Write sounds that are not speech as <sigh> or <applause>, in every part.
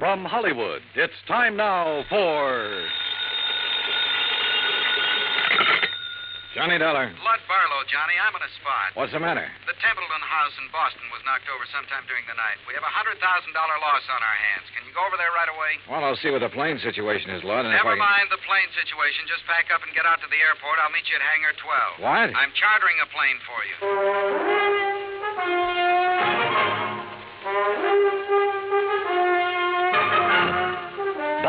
From Hollywood, it's time now for. Johnny Dollar. Lud Barlow, Johnny. I'm on a spot. What's the matter? The Templeton house in Boston was knocked over sometime during the night. We have a $100,000 loss on our hands. Can you go over there right away? Well, I'll see what the plane situation is, Lud. Never can... mind the plane situation. Just pack up and get out to the airport. I'll meet you at Hangar 12. What? I'm chartering a plane for you.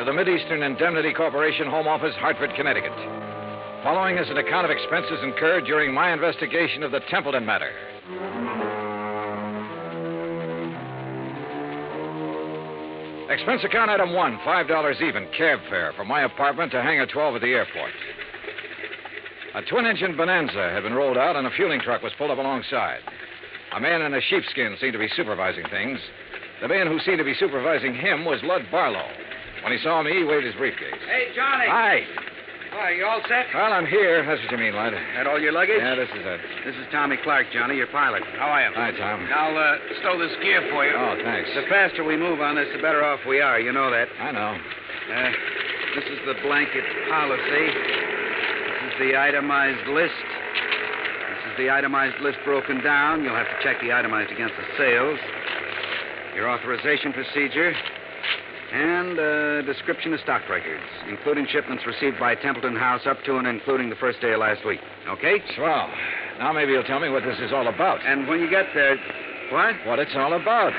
to the Mideastern Indemnity Corporation Home Office, Hartford, Connecticut. Following is an account of expenses incurred during my investigation of the Templeton matter. Expense account item one, $5 even, cab fare from my apartment to Hangar 12 at the airport. A twin engine Bonanza had been rolled out and a fueling truck was pulled up alongside. A man in a sheepskin seemed to be supervising things. The man who seemed to be supervising him was Lud Barlow. When he saw me, he waved his briefcase. Hey, Johnny. Hi. Hi, you all set? Well, I'm here. That's what you mean, Lud. Had all your luggage? Yeah, this is it. This is Tommy Clark, Johnny, your pilot. How are you? Hi, Tom. I'll uh, stow this gear for you. Oh, thanks. The faster we move on this, the better off we are. You know that. I know. Uh, this is the blanket policy. This is the itemized list. This is the itemized list broken down. You'll have to check the itemized against the sales. Your authorization procedure. And a description of stock records, including shipments received by Templeton House up to and including the first day of last week. Okay? Swell. Now maybe you'll tell me what this is all about. And when you get there. What? What it's all about.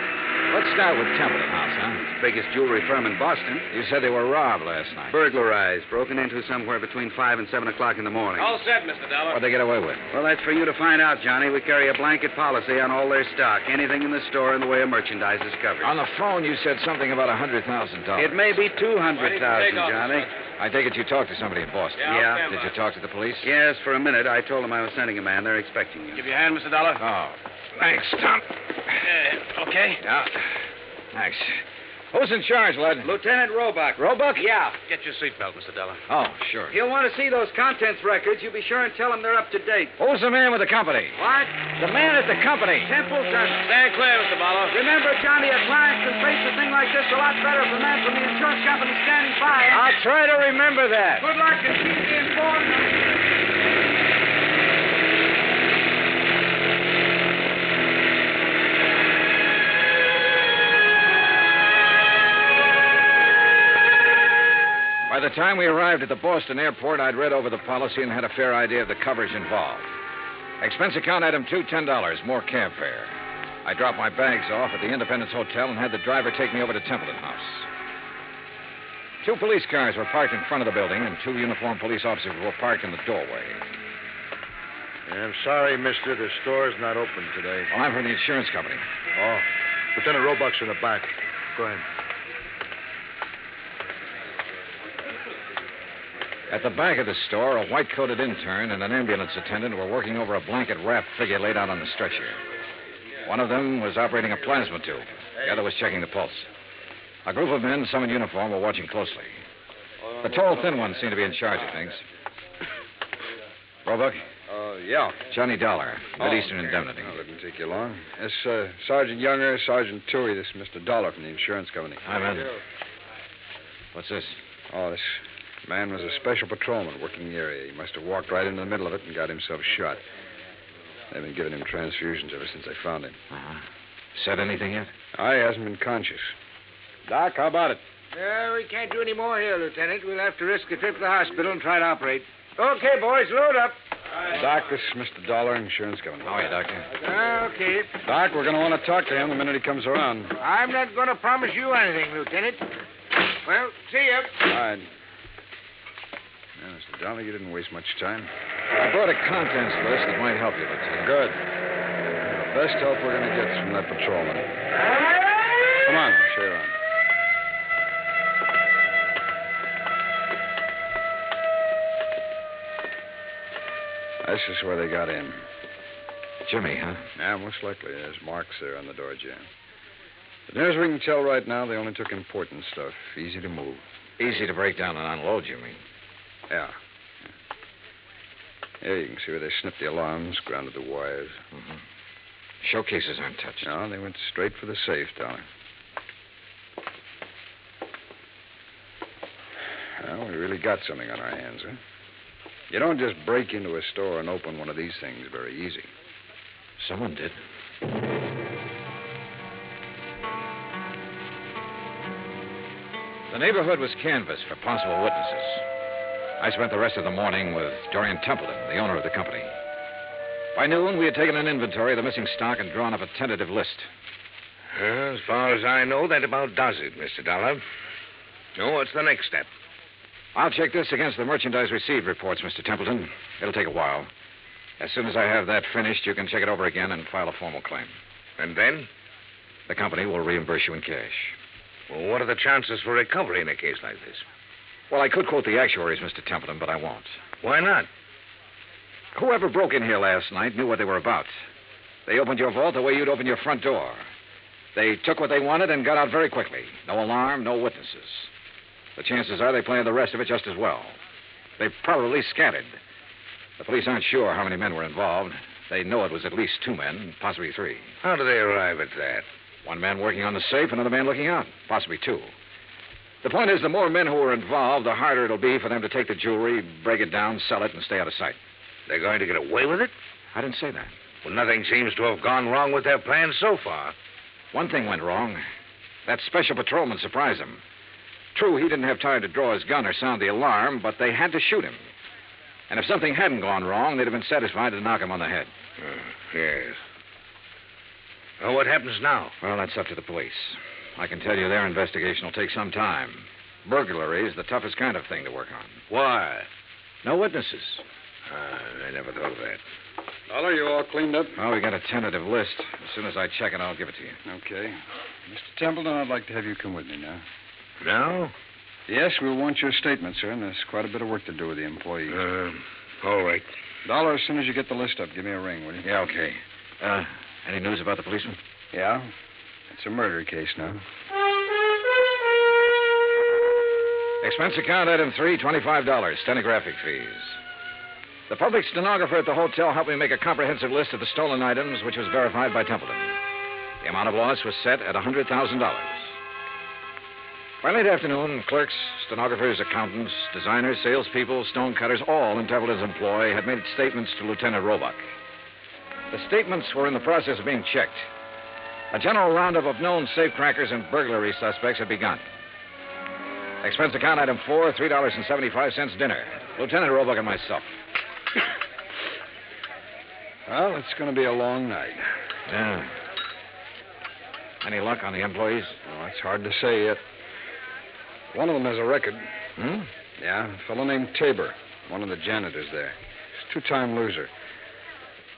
Let's start with Templeton House, huh? It's the biggest jewelry firm in Boston. You said they were robbed last night. Burglarized, broken into somewhere between 5 and 7 o'clock in the morning. All set, Mr. Dollar. What'd they get away with? Well, that's for you to find out, Johnny. We carry a blanket policy on all their stock. Anything in the store in the way of merchandise is covered. On the phone, you said something about a $100,000. It may be two Why hundred didn't you take thousand, off, Johnny. I take it you talked to somebody in Boston. Yeah, Yeah. Did you talk to the police? Yes, for a minute. I told them I was sending a man. They're expecting you. Give you a hand, Mr. Dollar. Oh, thanks, Tom. Uh, okay. Yeah. Thanks. Who's in charge, Lud? Lieutenant Roebuck. Roebuck? Yeah. Get your seatbelt, Mr. Dollar. Oh, sure. He'll want to see those contents records. You be sure and tell him they're up to date. Who's the man with the company? What? The man at the company. Templeton. Stand clear, Mr. Barlow. Remember, Johnny, a client can face a thing like this a lot better if a man from the insurance company is standing by. I'll try to remember that. Good luck and keep me informed. The time we arrived at the Boston airport, I'd read over the policy and had a fair idea of the coverage involved. Expense account item two, ten dollars, more cab fare. I dropped my bags off at the Independence Hotel and had the driver take me over to Templeton House. Two police cars were parked in front of the building, and two uniformed police officers were parked in the doorway. I'm sorry, mister. The store's not open today. Well, I'm from the insurance company. Oh. Lieutenant Roebuck's in the back. Go ahead. At the back of the store, a white coated intern and an ambulance attendant were working over a blanket wrapped figure laid out on the stretcher. One of them was operating a plasma tube, the other was checking the pulse. A group of men, some in uniform, were watching closely. The tall, thin one seemed to be in charge of things. Roebuck, Uh, yeah. Johnny Dollar, Mideastern Oh, Indemnity. No, didn't take you long. This, uh, Sergeant Younger, Sergeant Toohey. This is Mr. Dollar from the insurance company. Hi, man. What's this? Oh, this man was a special patrolman working the area. He must have walked right into the middle of it and got himself shot. They've been giving him transfusions ever since they found him. Uh-huh. Said anything yet? I hasn't been conscious. Doc, how about it? Uh, we can't do any more here, Lieutenant. We'll have to risk a trip to the hospital and try to operate. Okay, boys, load up. Doc, this is Mr. Dollar, insurance company. How are you, Doctor? Okay. Doc, we're going to want to talk to him the minute he comes around. I'm not going to promise you anything, Lieutenant. Well, see ya. All right. Yeah, Mr. Dollar, you didn't waste much time. I brought a contents list that might help you, Lieutenant. Good. The best help we're going to get from that patrolman. Come on, Sharon. This is where they got in. Jimmy, huh? Yeah, most likely. There's marks there on the door jamb. But near as we can tell right now, they only took important stuff. Easy to move. Easy to break down and unload, you mean? Yeah. Yeah, you can see where they snipped the alarms, grounded the wires. Mm-hmm. Showcases aren't touched. No, they went straight for the safe, darling. Well, we really got something on our hands, huh? You don't just break into a store and open one of these things very easy. Someone did. The neighborhood was canvassed for possible witnesses. I spent the rest of the morning with Dorian Templeton, the owner of the company. By noon, we had taken an inventory of the missing stock and drawn up a tentative list. As far as I know, that about does it, Mr. Dollar. So, what's the next step? I'll check this against the merchandise received reports, Mr. Templeton. It'll take a while. As soon as I have that finished, you can check it over again and file a formal claim. And then? The company will reimburse you in cash. Well, what are the chances for recovery in a case like this? Well, I could quote the actuaries, Mr. Templeton, but I won't. Why not? Whoever broke in here last night knew what they were about. They opened your vault the way you'd open your front door. They took what they wanted and got out very quickly. No alarm, no witnesses. The chances are they planned the rest of it just as well. They probably scattered. The police aren't sure how many men were involved. They know it was at least two men, possibly three. How do they arrive at that? One man working on the safe, another man looking out, possibly two. The point is, the more men who are involved, the harder it'll be for them to take the jewelry, break it down, sell it, and stay out of sight. They're going to get away with it? I didn't say that. Well, nothing seems to have gone wrong with their plans so far. One thing went wrong. That special patrolman surprised them. True, he didn't have time to draw his gun or sound the alarm, but they had to shoot him. And if something hadn't gone wrong, they'd have been satisfied to knock him on the head. Uh, yes. Well, what happens now? Well, that's up to the police. I can tell you their investigation will take some time. Burglary is the toughest kind of thing to work on. Why? No witnesses. Uh, I never thought of that. Dollar, you all cleaned up? Well, we got a tentative list. As soon as I check it, I'll give it to you. Okay. Mr. Templeton, I'd like to have you come with me now. Now? Yes, we'll want your statement, sir, and there's quite a bit of work to do with the employees. Uh, all right. Dollar, as soon as you get the list up, give me a ring, will you? Yeah, okay. Uh, any news about the policeman? Yeah? It's a murder case now. Expense account item three, $25, stenographic fees. The public stenographer at the hotel helped me make a comprehensive list of the stolen items, which was verified by Templeton. The amount of loss was set at $100,000. By late afternoon, clerks, stenographers, accountants, designers, salespeople, stonecutters, all in Templeton's employ had made statements to Lieutenant Roebuck. The statements were in the process of being checked. A general roundup of known safecrackers and burglary suspects had begun. Expense account item four, $3.75 dinner. Lieutenant Roebuck and myself. Well, it's going to be a long night. Yeah. Any luck on the employees? Oh, it's hard to say yet. One of them has a record. Hmm? Yeah, a fellow named Tabor, one of the janitors there. He's a two-time loser.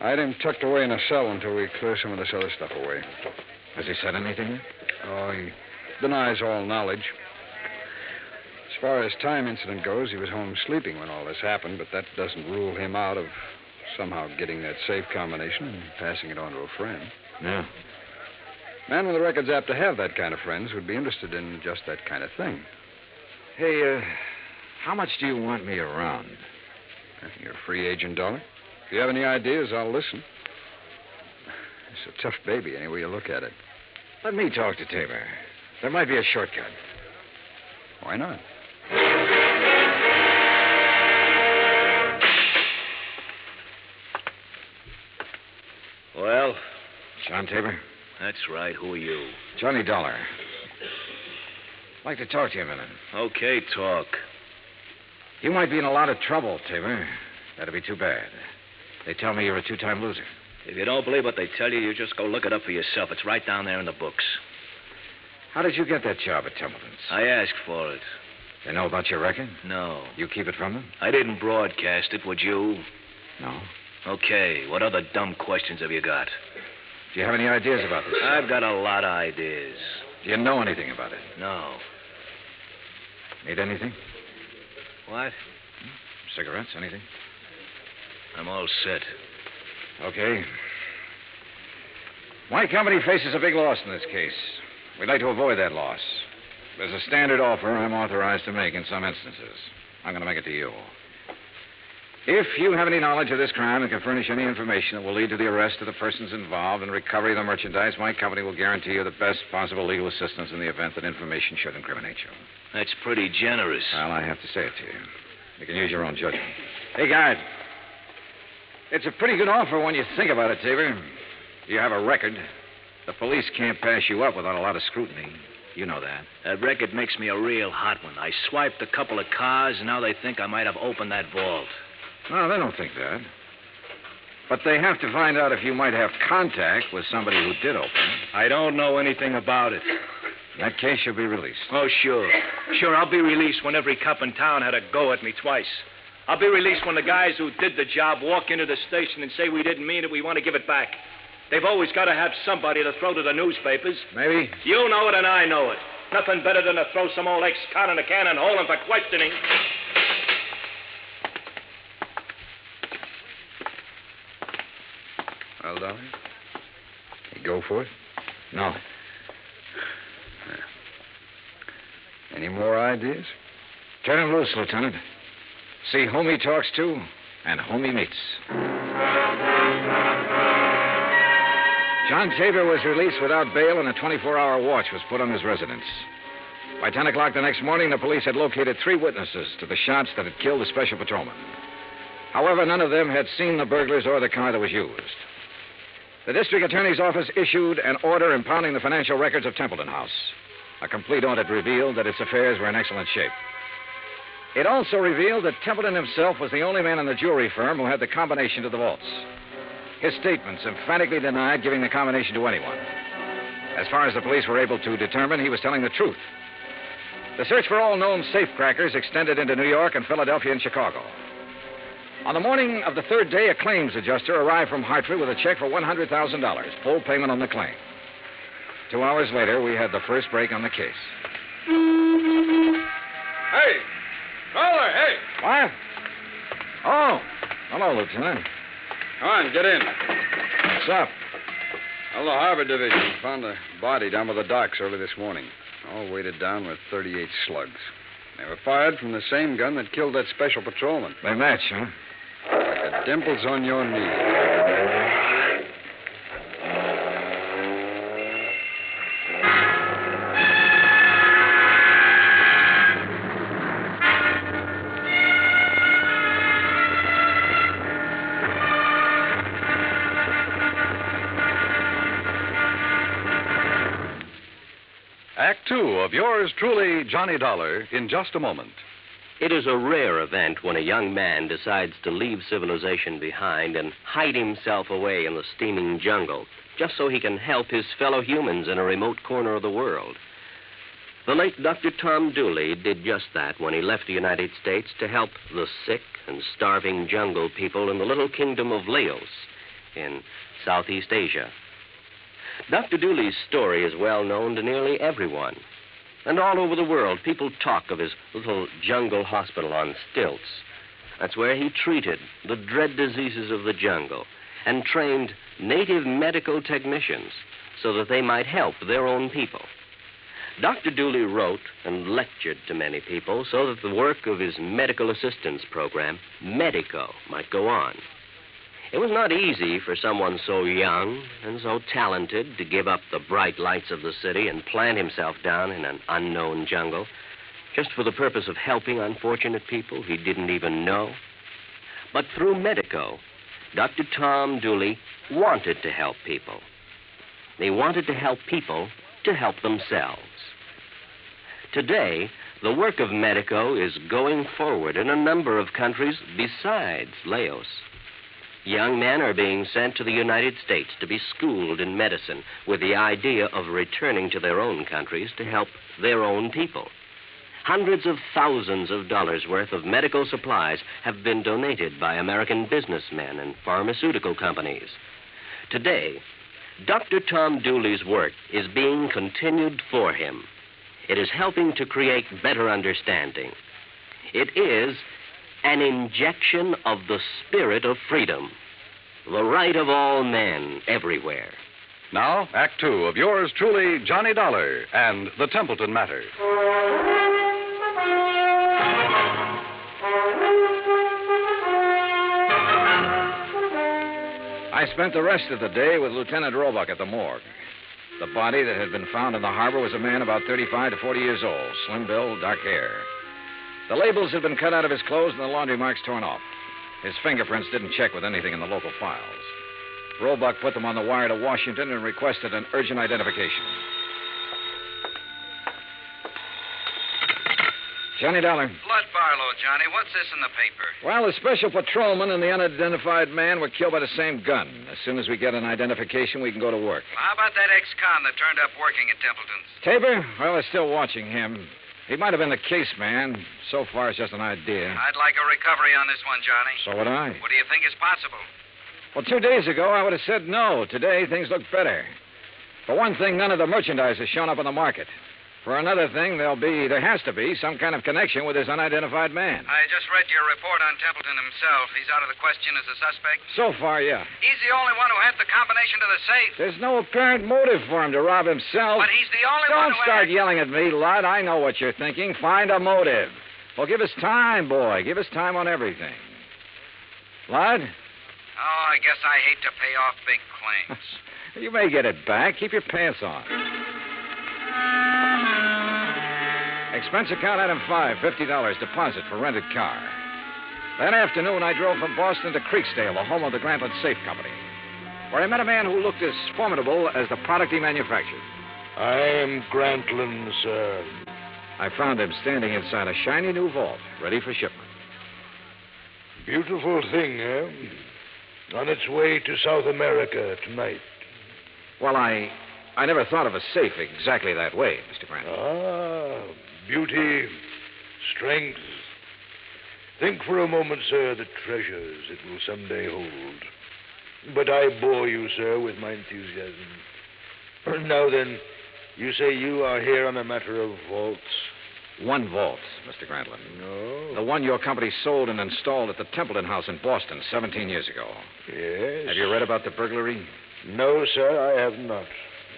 I had him tucked away in a cell until we clear some of this other stuff away. Has he said anything? Oh, he denies all knowledge. As far as time incident goes, he was home sleeping when all this happened, but that doesn't rule him out of somehow getting that safe combination and passing it on to a friend. Yeah. Man with a record's apt to have that kind of friends who'd be interested in just that kind of thing. Hey, uh, how much do you want me around? You're a free agent, Dollar. If you have any ideas, I'll listen. It's a tough baby, any way you look at it. Let me talk to Tabor. There might be a shortcut. Why not? Well, John Tabor? that's right. Who are you? Johnny Dollar. I'd like to talk to you a minute. Okay, talk. You might be in a lot of trouble, Tabor. That'd be too bad. They tell me you're a two-time loser. If you don't believe what they tell you, you just go look it up for yourself. It's right down there in the books. How did you get that job at Templeton's? I asked for it. They know about your record? No. You keep it from them? I didn't broadcast it, would you? No. Okay, what other dumb questions have you got? Do you have any ideas about this? I've got a lot of ideas. Do you know anything about it? No. Need anything? What? Cigarettes? Anything? I'm all set. Okay. My company faces a big loss in this case. We'd like to avoid that loss. There's a standard offer I'm authorized to make in some instances. I'm going to make it to you. If you have any knowledge of this crime and can furnish any information that will lead to the arrest of the persons involved and recovery of the merchandise, my company will guarantee you the best possible legal assistance in the event that information should incriminate you. That's pretty generous. Well, I have to say it to you. You can use your own judgment. Hey, guard. It's a pretty good offer when you think about it, Tabor. You have a record. The police can't pass you up without a lot of scrutiny. You know that. That record makes me a real hot one. I swiped a couple of cars, and now they think I might have opened that vault. No, they don't think that. But they have to find out if you might have contact with somebody who did open it. I don't know anything about it. In that case, you'll be released. Oh, sure. Sure, I'll be released when every cop in town had a go at me twice. I'll be released when the guys who did the job walk into the station and say we didn't mean it, we want to give it back. They've always got to have somebody to throw to the newspapers. Maybe. You know it and I know it. Nothing better than to throw some old ex-con in a can and hold him for questioning. Well, Dollar? You go for it? No. Any more ideas? Turn him loose, Lieutenant. See whom he talks to and whom he meets. John Tabor was released without bail, and a 24 hour watch was put on his residence. By 10 o'clock the next morning, the police had located three witnesses to the shots that had killed the special patrolman. However, none of them had seen the burglars or the car that was used. The district attorney's office issued an order impounding the financial records of Templeton House. A complete audit revealed that its affairs were in excellent shape. It also revealed that Templeton himself was the only man in the jewelry firm who had the combination to the vaults. His statements emphatically denied giving the combination to anyone. As far as the police were able to determine, he was telling the truth. The search for all known safecrackers extended into New York and Philadelphia and Chicago. On the morning of the third day, a claims adjuster arrived from Hartford with a check for $100,000, full payment on the claim. Two hours later, we had the first break on the case. Hey! Dollar, hey! What? Oh, hello, Lieutenant. Come on, get in. What's up? Well, the Harbor Division found a body down by the docks early this morning, all weighted down with 38 slugs. They were fired from the same gun that killed that special patrolman. They match, huh? Like the dimples on your knee. Act two of yours truly, Johnny Dollar, in just a moment. It is a rare event when a young man decides to leave civilization behind and hide himself away in the steaming jungle just so he can help his fellow humans in a remote corner of the world. The late Dr. Tom Dooley did just that when he left the United States to help the sick and starving jungle people in the little kingdom of Laos in Southeast Asia. Dr. Dooley's story is well known to nearly everyone. And all over the world, people talk of his little jungle hospital on stilts. That's where he treated the dread diseases of the jungle and trained native medical technicians so that they might help their own people. Dr. Dooley wrote and lectured to many people so that the work of his medical assistance program, Medico, might go on. It was not easy for someone so young and so talented to give up the bright lights of the city and plant himself down in an unknown jungle just for the purpose of helping unfortunate people he didn't even know. But through Medico, Dr. Tom Dooley wanted to help people. He wanted to help people to help themselves. Today, the work of Medico is going forward in a number of countries besides Laos. Young men are being sent to the United States to be schooled in medicine with the idea of returning to their own countries to help their own people. Hundreds of thousands of dollars worth of medical supplies have been donated by American businessmen and pharmaceutical companies. Today, Dr. Tom Dooley's work is being continued for him. It is helping to create better understanding. It is an injection of the spirit of freedom. The right of all men everywhere. Now, Act Two of yours truly, Johnny Dollar and the Templeton Matter. I spent the rest of the day with Lieutenant Roebuck at the morgue. The body that had been found in the harbor was a man about 35 to 40 years old, slim build, dark hair. The labels had been cut out of his clothes and the laundry marks torn off. His fingerprints didn't check with anything in the local files. Roebuck put them on the wire to Washington and requested an urgent identification. Johnny Dollar. Lud Barlow, Johnny. What's this in the paper? Well, the special patrolman and the unidentified man were killed by the same gun. As soon as we get an identification, we can go to work. How about that ex-con that turned up working at Templeton's? Tabor? Well, they're still watching him. He might have been the case man. So far, it's just an idea. I'd like a recovery on this one, Johnny. So would I. What do you think is possible? Well, two days ago, I would have said no. Today, things look better. For one thing, none of the merchandise has shown up on the market. For another thing, there'll be, there has to be, some kind of connection with this unidentified man. I just read your report on Templeton himself. He's out of the question as a suspect. So far, yeah. He's the only one who had the combination to the safe. There's no apparent motive for him to rob himself. But he's the only one Don't start had... yelling at me, Lud. I know what you're thinking. Find a motive. Well, give us time, boy. Give us time on everything. Lud, Oh, I guess I hate to pay off big claims. <laughs> you may get it back. Keep your pants on. Expense account item five, $50 deposit for rented car. That afternoon, I drove from Boston to Creeksdale, the home of the Grantland Safe Company, where I met a man who looked as formidable as the product he manufactured. I am Grantland, sir. I found him standing inside a shiny new vault, ready for shipment. Beautiful thing, eh? On its way to South America tonight. Well, I. I never thought of a safe exactly that way, Mr. Grantland. Ah, beauty, strength. Think for a moment, sir, the treasures it will someday hold. But I bore you, sir, with my enthusiasm. <clears throat> Now then, you say you are here on a matter of vaults? One vault, Mr. Grantland. No. The one your company sold and installed at the Templeton House in Boston 17 years ago. Yes. Have you read about the burglary? No, sir, I have not.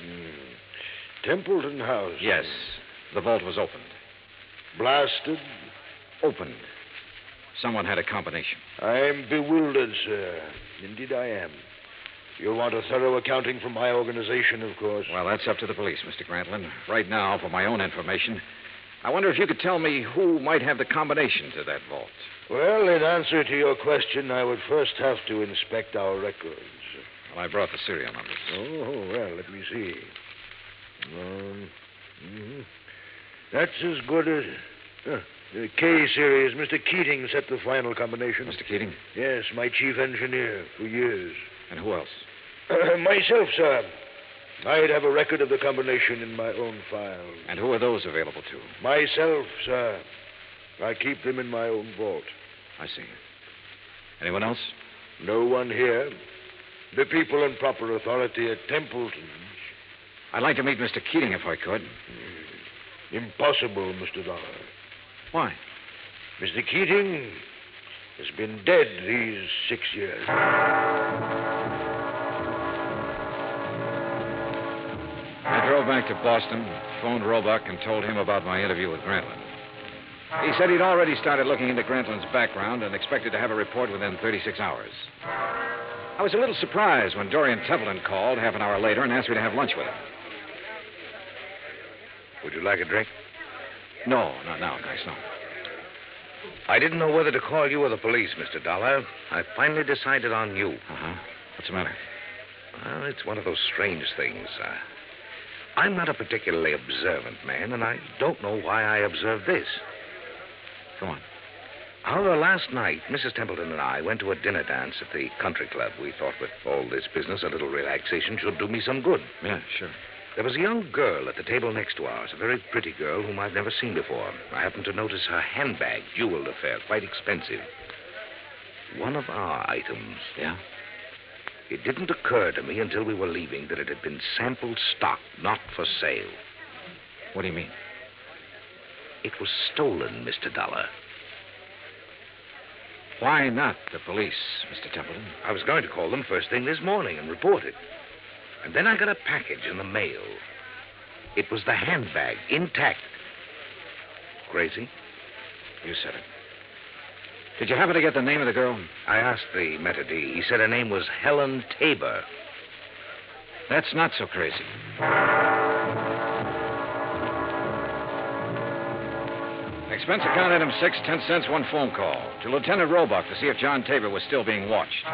Hmm. Templeton House. Yes. The vault was opened. Blasted? Opened. Someone had a combination. I'm bewildered, sir. Indeed, I am. You'll want a thorough accounting from my organization, of course. Well, that's up to the police, Mr. Grantland. Right now, for my own information, I wonder if you could tell me who might have the combination to that vault. Well, in answer to your question, I would first have to inspect our records. Well, I brought the serial numbers. Oh, well, let me see. Um, mhm. That's as good as. Uh, the K series. Mr. Keating set the final combination. Mr. Keating? Yes, my chief engineer for years. And who else? Uh, <clears throat> myself, sir. I'd have a record of the combination in my own files. And who are those available to? Myself, sir. I keep them in my own vault. I see. Anyone else? No one here. The people in proper authority at Templeton's. I'd like to meet Mr. Keating if I could. Impossible, Mr. Dollar. Why? Mr. Keating has been dead these six years. I drove back to Boston, phoned Roebuck, and told him about my interview with Grantland. He said he'd already started looking into Grantland's background and expected to have a report within 36 hours. I was a little surprised when Dorian Templeton called half an hour later and asked me to have lunch with him. Would you like a drink? No, not now, guys, no. I didn't know whether to call you or the police, Mr. Dollar. I finally decided on you. Uh-huh. What's the matter? Well, it's one of those strange things. Uh, I'm not a particularly observant man, and I don't know why I observed this. Go on. Our last night, Mrs. Templeton and I went to a dinner dance at the country club. We thought with all this business, a little relaxation should do me some good. Yeah, sure. There was a young girl at the table next to ours, a very pretty girl whom I've never seen before. I happened to notice her handbag, jeweled affair, quite expensive. One of our items. Yeah? It didn't occur to me until we were leaving that it had been sample stock, not for sale. What do you mean? It was stolen, Mr. Dollar. Why not the police, Mr. Templeton? I was going to call them first thing this morning and report it. And then I got a package in the mail. It was the handbag, intact. Crazy? You said it. Did you happen to get the name of the girl? I asked the d'. He said her name was Helen Tabor. That's not so crazy. Expense account item six, ten cents, one phone call to Lieutenant Roebuck to see if John Tabor was still being watched.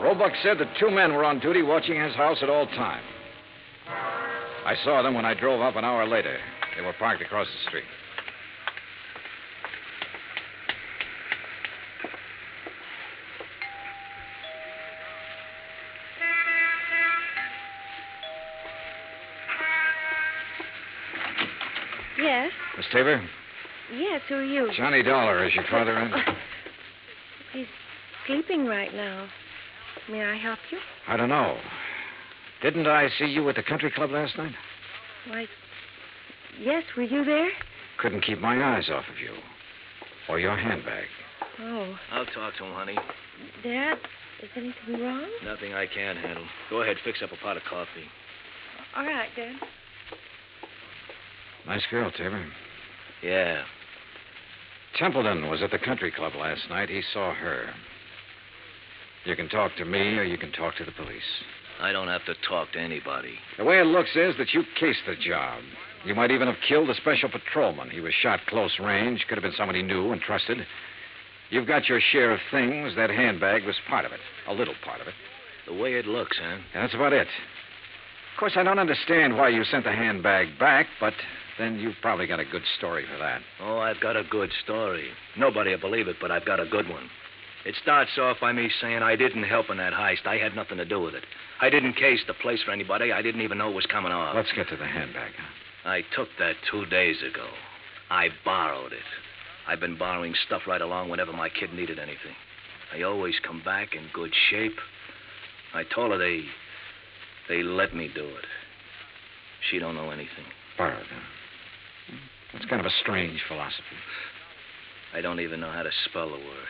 Roebuck said that two men were on duty watching his house at all times. I saw them when I drove up an hour later. They were parked across the street. Yes. Miss Tabor, Yes, who are you? Johnny Dollar is your father in? Oh, he's sleeping right now. May I help you? I don't know. Didn't I see you at the country club last night? Why, yes, were you there? Couldn't keep my eyes off of you. Or your handbag. Oh, I'll talk to him, honey. Dad, is anything wrong? Nothing I can't handle. Go ahead, fix up a pot of coffee. All right, Dad. Nice girl, Tabor. Yeah. Templeton was at the country club last night. He saw her. You can talk to me or you can talk to the police. I don't have to talk to anybody. The way it looks is that you cased the job. You might even have killed a special patrolman. He was shot close range, could have been someone he knew and trusted. You've got your share of things. That handbag was part of it, a little part of it. The way it looks, huh? And that's about it. Of course, I don't understand why you sent the handbag back, but then you've probably got a good story for that. Oh, I've got a good story. Nobody will believe it, but I've got a good one. It starts off by me saying I didn't help in that heist. I had nothing to do with it. I didn't case the place for anybody. I didn't even know it was coming off. Let's get to the handbag. I took that two days ago. I borrowed it. I've been borrowing stuff right along whenever my kid needed anything. I always come back in good shape. I told her they they let me do it. She don't know anything. Borrowed, huh? That's kind of a strange philosophy. I don't even know how to spell the word.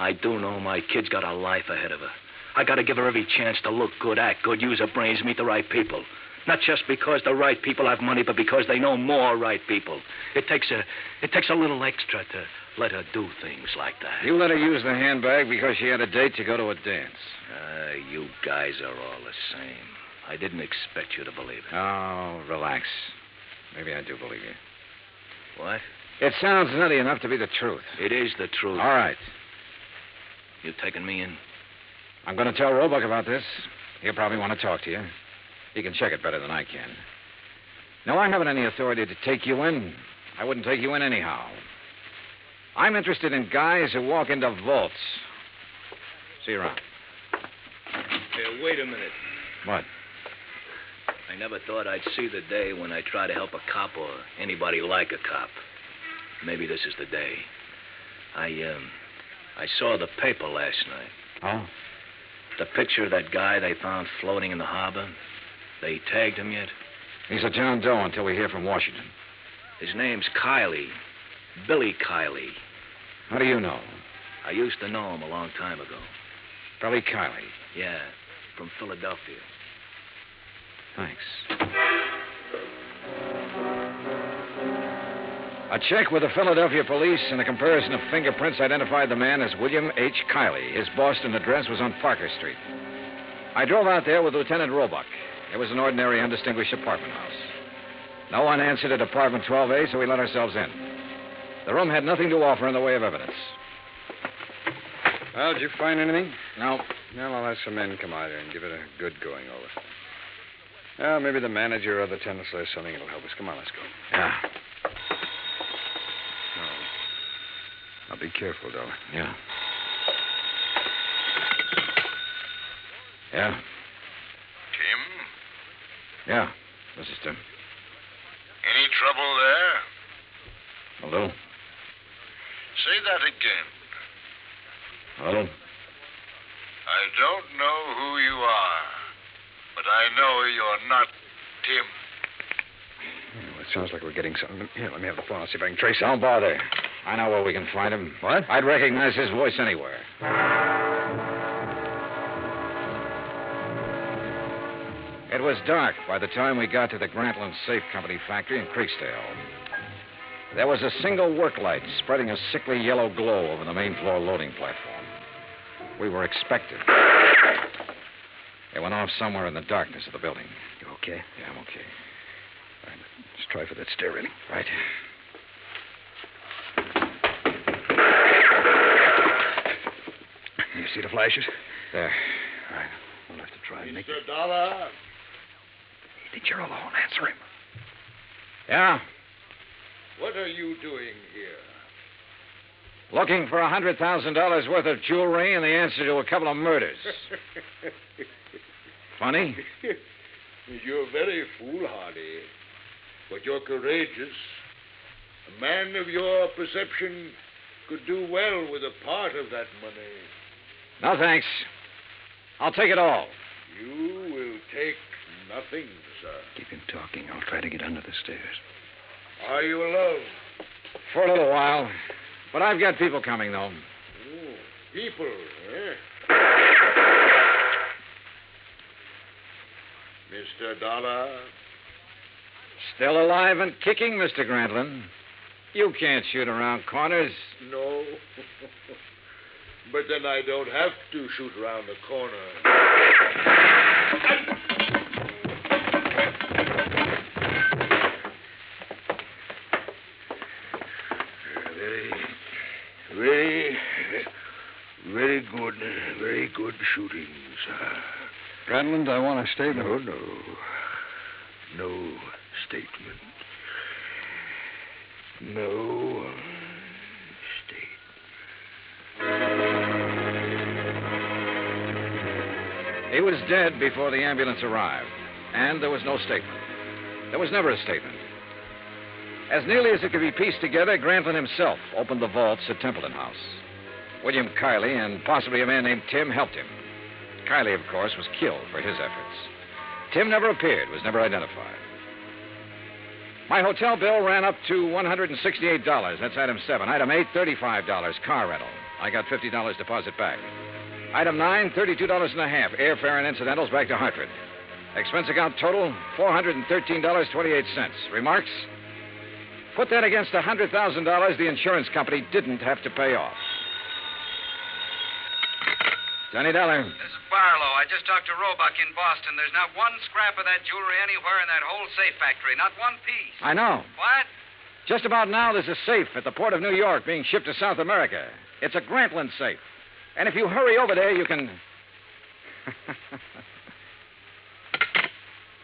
I do know my kid's got a life ahead of her. I gotta give her every chance to look good, act good, use her brains, meet the right people. Not just because the right people have money, but because they know more right people. It takes a it takes a little extra to let her do things like that. You let her use the handbag because she had a date to go to a dance. Uh, you guys are all the same. I didn't expect you to believe it. Oh, relax. Maybe I do believe you. What? It sounds nutty enough to be the truth. It is the truth. All right. You taking me in? I'm going to tell Roebuck about this. He'll probably want to talk to you. He can check it better than I can. No, I haven't any authority to take you in. I wouldn't take you in anyhow. I'm interested in guys who walk into vaults. See you around. Here, wait a minute. What? I never thought I'd see the day when I try to help a cop or anybody like a cop. Maybe this is the day. I, um, I saw the paper last night. Oh? The picture of that guy they found floating in the harbor. They tagged him yet? He's a John Doe until we hear from Washington. His name's Kiley. Billy Kiley. How do you know? I used to know him a long time ago. Billy Kiley. Yeah, from Philadelphia. Thanks. A check with the Philadelphia police and a comparison of fingerprints identified the man as William H. Kiley. His Boston address was on Parker Street. I drove out there with Lieutenant Roebuck. It was an ordinary, undistinguished apartment house. No one answered at apartment 12A, so we let ourselves in. The room had nothing to offer in the way of evidence. Well, did you find anything? No. Well, I'll have some men come out here and give it a good going over. Well, maybe the manager or the tenant says something that'll help us. Come on, let's go. Yeah. Now, be careful, Dollar. Yeah. Yeah. Tim, Yeah. This is Tim. any trouble there? A little. Say that again. A little. I don't know who you are, but I know you're not Tim. Well, it sounds like we're getting something. Here, let me have the phone. I'll see if I can trace it. Don't bother. I know where we can find him. What? I'd recognize his voice anywhere. It was dark by the time we got to the Grantland Safe Company factory in Creeksdale. There was a single work light spreading a sickly yellow glow over the main floor loading platform. We were expected. It went off somewhere in the darkness of the building. You okay? Yeah, I'm okay. All right, let's try for that stair railing. Right. You see the flashes? There. All right. We'll have to try and make Mr. Dollar. I think you're alone. Answer him. Yeah? What are you doing here? Looking for a $100,000 worth of jewelry and the answer to a couple of murders. <laughs> Funny? You're very foolhardy, but you're courageous. A man of your perception could do well with a part of that money. No, thanks. I'll take it all. You will take nothing, sir. Keep him talking. I'll try to get under the stairs. Are you alone? For a little while. But I've got people coming, though. Oh, people, eh? Mr. Dollar? Still alive and kicking, Mr. Grantland. You can't shoot around corners. No. <laughs> but then I don't have to shoot around the corner. Very, very, very good, very good shooting, sir. I want a statement. No, no. No statement. No He was dead before the ambulance arrived, and there was no statement. There was never a statement. As nearly as it could be pieced together, Grantland himself opened the vaults at Templeton House. William Kiley and possibly a man named Tim helped him. Kiley, of course, was killed for his efforts. Tim never appeared, was never identified. My hotel bill ran up to $168. That's item seven. Item eight, $35, car rental. I got $50 deposit back. Item nine, $32 and a half, airfare and incidentals back to Hartford. Expense account total, $413.28. Remarks? Put that against $100,000 the insurance company didn't have to pay off. Johnny Dollar. This is Barlow. I just talked to Roebuck in Boston. There's not one scrap of that jewelry anywhere in that whole safe factory. Not one piece. I know. What? Just about now, there's a safe at the port of New York being shipped to South America. It's a Grantland safe. And if you hurry over there, you can. <laughs>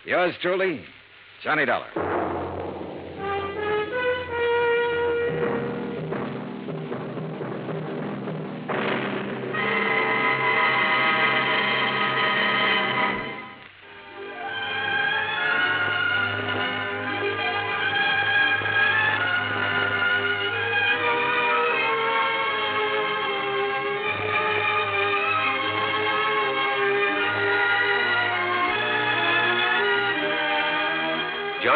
Yours truly, Johnny Dollar.